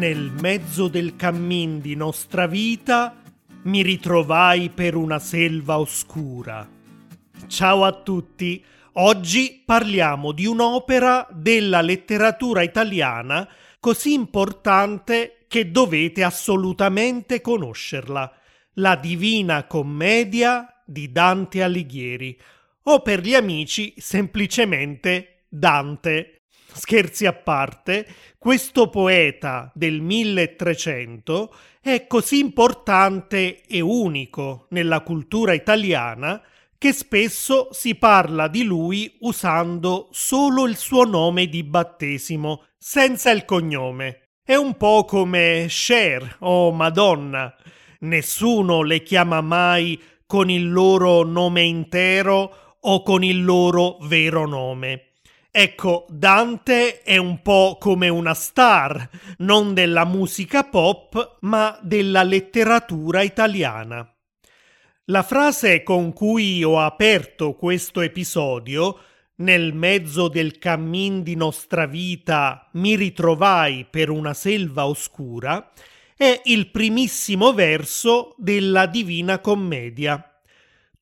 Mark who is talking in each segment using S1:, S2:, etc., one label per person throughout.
S1: Nel mezzo del cammin di nostra vita mi ritrovai per una selva oscura. Ciao a tutti, oggi parliamo di un'opera della letteratura italiana così importante che dovete assolutamente conoscerla, la Divina Commedia di Dante Alighieri, o per gli amici semplicemente Dante. Scherzi a parte, questo poeta del 1300 è così importante e unico nella cultura italiana che spesso si parla di lui usando solo il suo nome di battesimo, senza il cognome. È un po' come Cher o Madonna. Nessuno le chiama mai con il loro nome intero o con il loro vero nome. Ecco, Dante è un po' come una star, non della musica pop, ma della letteratura italiana. La frase con cui ho aperto questo episodio, nel mezzo del cammin di nostra vita mi ritrovai per una selva oscura, è il primissimo verso della Divina Commedia.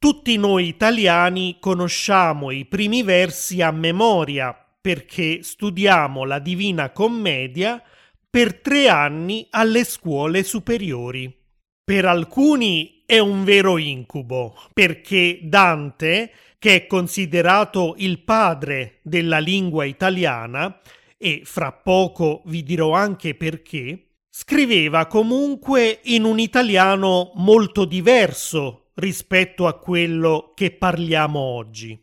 S1: Tutti noi italiani conosciamo i primi versi a memoria perché studiamo la Divina Commedia per tre anni alle scuole superiori. Per alcuni è un vero incubo, perché Dante, che è considerato il padre della lingua italiana, e fra poco vi dirò anche perché, scriveva comunque in un italiano molto diverso rispetto a quello che parliamo oggi.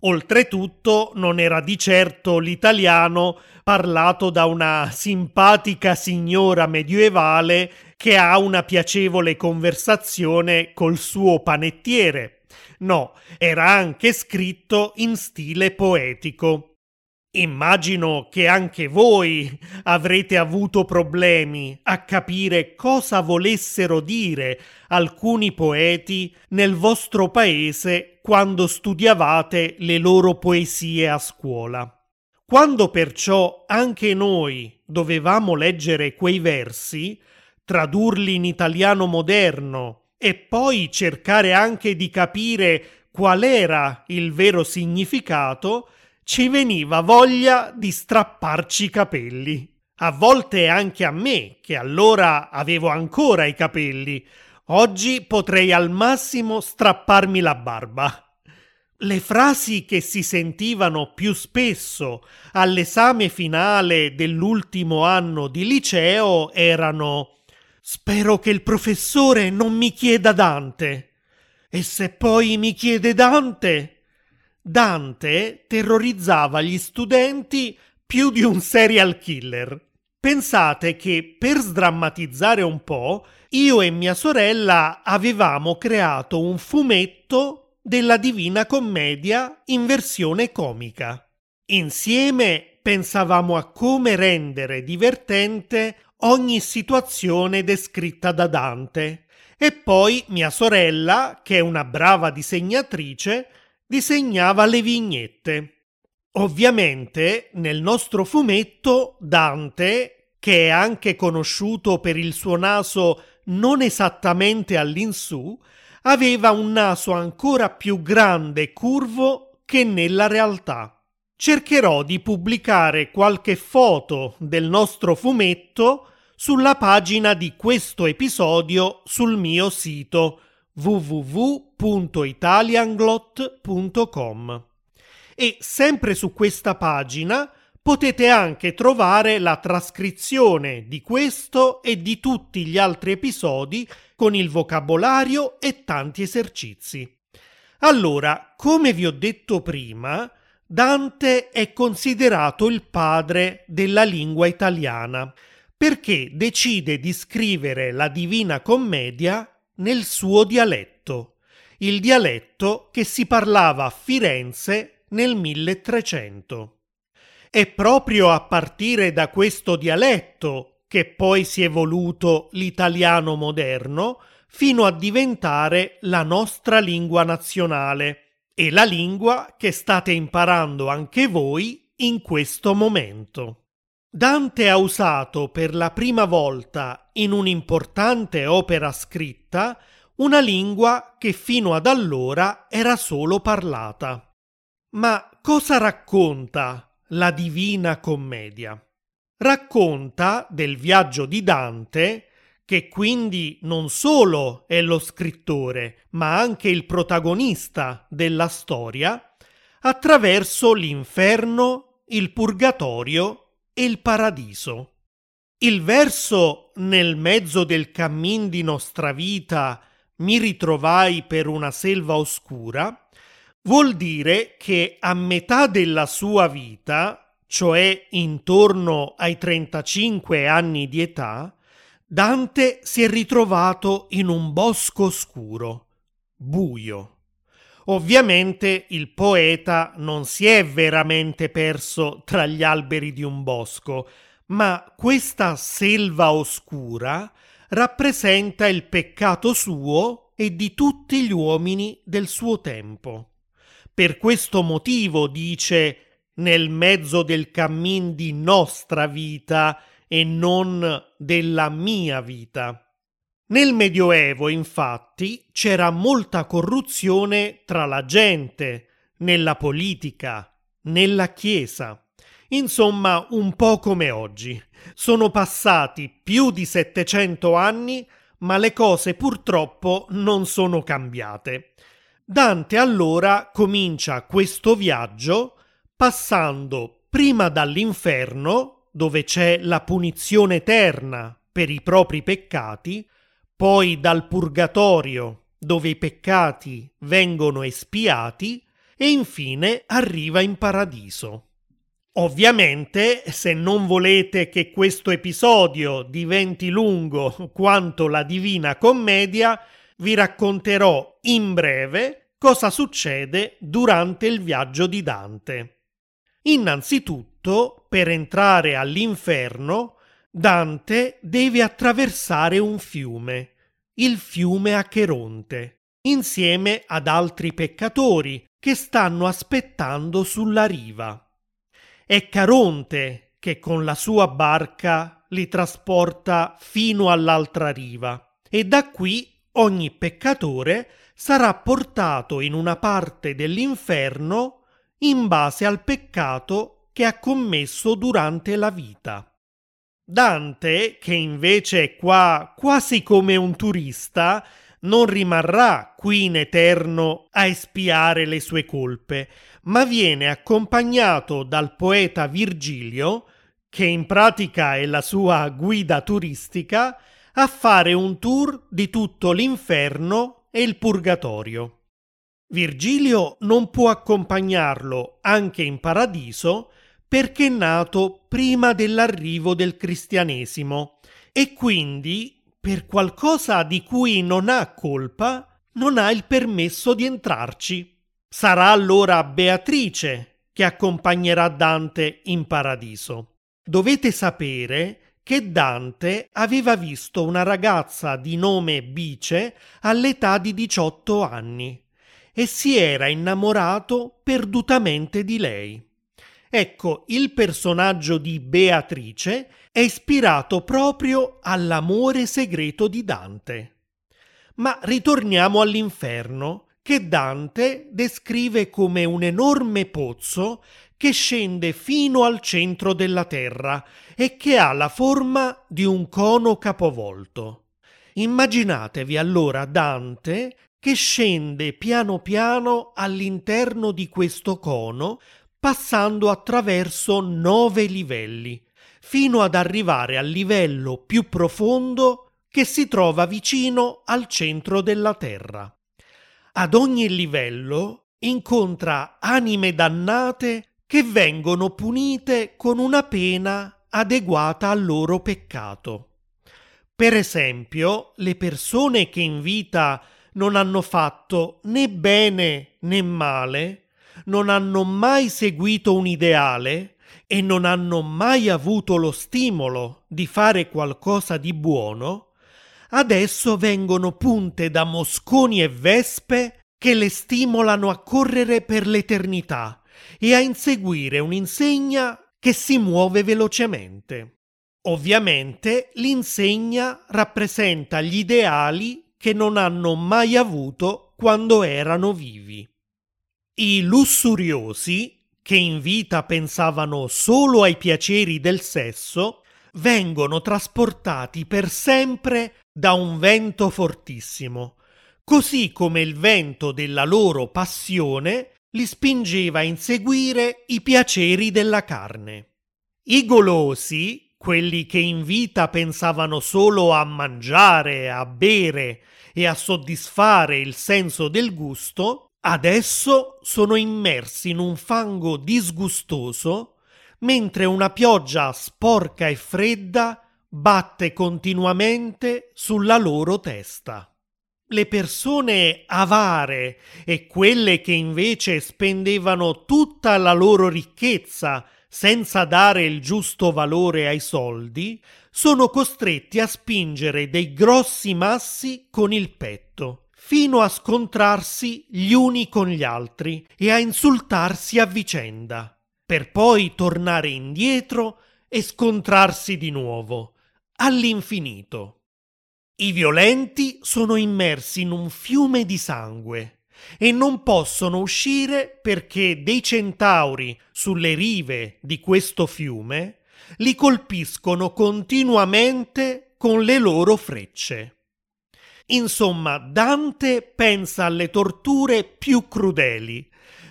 S1: Oltretutto non era di certo l'italiano parlato da una simpatica signora medievale che ha una piacevole conversazione col suo panettiere. No, era anche scritto in stile poetico. Immagino che anche voi avrete avuto problemi a capire cosa volessero dire alcuni poeti nel vostro paese quando studiavate le loro poesie a scuola. Quando perciò anche noi dovevamo leggere quei versi, tradurli in italiano moderno e poi cercare anche di capire qual era il vero significato, ci veniva voglia di strapparci i capelli. A volte anche a me, che allora avevo ancora i capelli. Oggi potrei al massimo strapparmi la barba. Le frasi che si sentivano più spesso all'esame finale dell'ultimo anno di liceo erano Spero che il professore non mi chieda Dante. E se poi mi chiede Dante, Dante terrorizzava gli studenti più di un serial killer. Pensate che per sdrammatizzare un po', io e mia sorella avevamo creato un fumetto della Divina Commedia in versione comica. Insieme pensavamo a come rendere divertente ogni situazione descritta da Dante. E poi mia sorella, che è una brava disegnatrice, disegnava le vignette. Ovviamente nel nostro fumetto Dante, che è anche conosciuto per il suo naso non esattamente all'insù, aveva un naso ancora più grande e curvo che nella realtà. Cercherò di pubblicare qualche foto del nostro fumetto sulla pagina di questo episodio sul mio sito www.italianglot.com e sempre su questa pagina potete anche trovare la trascrizione di questo e di tutti gli altri episodi con il vocabolario e tanti esercizi. Allora, come vi ho detto prima, Dante è considerato il padre della lingua italiana perché decide di scrivere la Divina Commedia nel suo dialetto, il dialetto che si parlava a Firenze nel 1300. È proprio a partire da questo dialetto che poi si è evoluto l'italiano moderno fino a diventare la nostra lingua nazionale e la lingua che state imparando anche voi in questo momento. Dante ha usato per la prima volta in un'importante opera scritta una lingua che fino ad allora era solo parlata. Ma cosa racconta la Divina Commedia? Racconta del viaggio di Dante, che quindi non solo è lo scrittore, ma anche il protagonista della storia, attraverso l'inferno, il purgatorio il paradiso. Il verso nel mezzo del cammin di nostra vita mi ritrovai per una selva oscura vuol dire che a metà della sua vita, cioè intorno ai 35 anni di età, Dante si è ritrovato in un bosco scuro, buio. Ovviamente il poeta non si è veramente perso tra gli alberi di un bosco, ma questa selva oscura rappresenta il peccato suo e di tutti gli uomini del suo tempo. Per questo motivo dice nel mezzo del cammin di nostra vita e non della mia vita. Nel Medioevo, infatti, c'era molta corruzione tra la gente, nella politica, nella Chiesa. Insomma, un po' come oggi. Sono passati più di 700 anni, ma le cose purtroppo non sono cambiate. Dante allora comincia questo viaggio passando prima dall'inferno, dove c'è la punizione eterna per i propri peccati, poi dal purgatorio, dove i peccati vengono espiati, e infine arriva in paradiso. Ovviamente, se non volete che questo episodio diventi lungo quanto la Divina Commedia, vi racconterò in breve cosa succede durante il viaggio di Dante. Innanzitutto, per entrare all'inferno, Dante deve attraversare un fiume, il fiume Acheronte, insieme ad altri peccatori che stanno aspettando sulla riva. È Caronte che con la sua barca li trasporta fino all'altra riva e da qui ogni peccatore sarà portato in una parte dell'inferno in base al peccato che ha commesso durante la vita. Dante, che invece è qua quasi come un turista, non rimarrà qui in eterno a espiare le sue colpe, ma viene accompagnato dal poeta Virgilio, che in pratica è la sua guida turistica, a fare un tour di tutto l'inferno e il purgatorio. Virgilio non può accompagnarlo anche in paradiso perché è nato prima dell'arrivo del cristianesimo e quindi, per qualcosa di cui non ha colpa, non ha il permesso di entrarci. Sarà allora Beatrice che accompagnerà Dante in paradiso. Dovete sapere che Dante aveva visto una ragazza di nome Bice all'età di 18 anni e si era innamorato perdutamente di lei. Ecco, il personaggio di Beatrice è ispirato proprio all'amore segreto di Dante. Ma ritorniamo all'inferno, che Dante descrive come un enorme pozzo che scende fino al centro della terra e che ha la forma di un cono capovolto. Immaginatevi allora Dante che scende piano piano all'interno di questo cono passando attraverso nove livelli, fino ad arrivare al livello più profondo che si trova vicino al centro della Terra. Ad ogni livello incontra anime dannate che vengono punite con una pena adeguata al loro peccato. Per esempio, le persone che in vita non hanno fatto né bene né male non hanno mai seguito un ideale e non hanno mai avuto lo stimolo di fare qualcosa di buono, adesso vengono punte da mosconi e vespe che le stimolano a correre per l'eternità e a inseguire un'insegna che si muove velocemente. Ovviamente l'insegna rappresenta gli ideali che non hanno mai avuto quando erano vivi. I lussuriosi, che in vita pensavano solo ai piaceri del sesso, vengono trasportati per sempre da un vento fortissimo, così come il vento della loro passione li spingeva a inseguire i piaceri della carne. I golosi, quelli che in vita pensavano solo a mangiare, a bere e a soddisfare il senso del gusto, adesso sono immersi in un fango disgustoso mentre una pioggia sporca e fredda batte continuamente sulla loro testa. Le persone avare e quelle che invece spendevano tutta la loro ricchezza senza dare il giusto valore ai soldi, sono costretti a spingere dei grossi massi con il petto, fino a scontrarsi gli uni con gli altri e a insultarsi a vicenda, per poi tornare indietro e scontrarsi di nuovo all'infinito. I violenti sono immersi in un fiume di sangue e non possono uscire perché dei centauri sulle rive di questo fiume li colpiscono continuamente con le loro frecce. Insomma, Dante pensa alle torture più crudeli.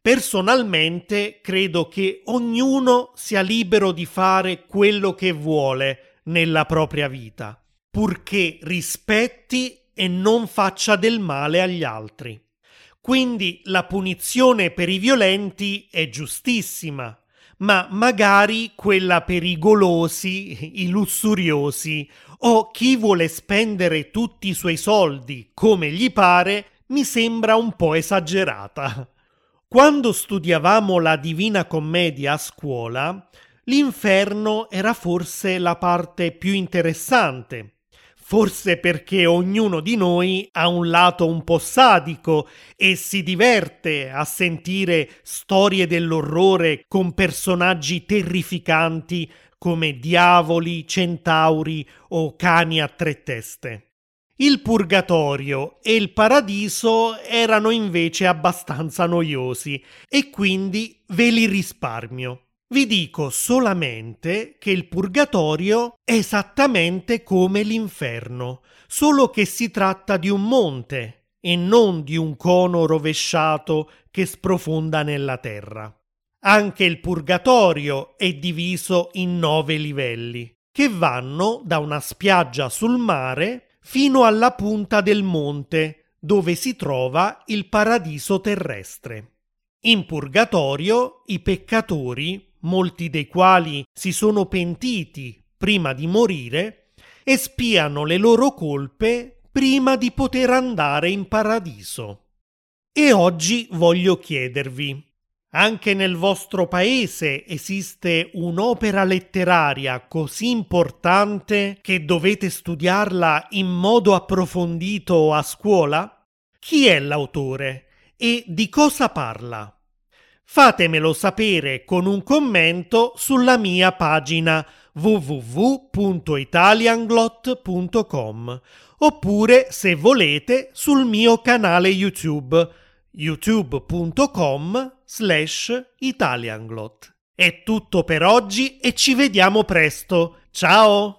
S1: Personalmente credo che ognuno sia libero di fare quello che vuole nella propria vita, purché rispetti e non faccia del male agli altri. Quindi la punizione per i violenti è giustissima, ma magari quella per i golosi, i lussuriosi o chi vuole spendere tutti i suoi soldi come gli pare mi sembra un po' esagerata. Quando studiavamo la Divina Commedia a scuola, l'inferno era forse la parte più interessante. Forse perché ognuno di noi ha un lato un po' sadico e si diverte a sentire storie dell'orrore con personaggi terrificanti come diavoli, centauri o cani a tre teste. Il purgatorio e il paradiso erano invece abbastanza noiosi e quindi ve li risparmio. Vi dico solamente che il purgatorio è esattamente come l'inferno, solo che si tratta di un monte e non di un cono rovesciato che sprofonda nella terra. Anche il purgatorio è diviso in nove livelli, che vanno da una spiaggia sul mare fino alla punta del monte, dove si trova il paradiso terrestre. In purgatorio i peccatori molti dei quali si sono pentiti prima di morire, espiano le loro colpe prima di poter andare in paradiso. E oggi voglio chiedervi, anche nel vostro paese esiste un'opera letteraria così importante che dovete studiarla in modo approfondito a scuola? Chi è l'autore e di cosa parla? Fatemelo sapere con un commento sulla mia pagina www.italianglot.com oppure se volete sul mio canale YouTube youtube.com slash italianglot. È tutto per oggi e ci vediamo presto. Ciao!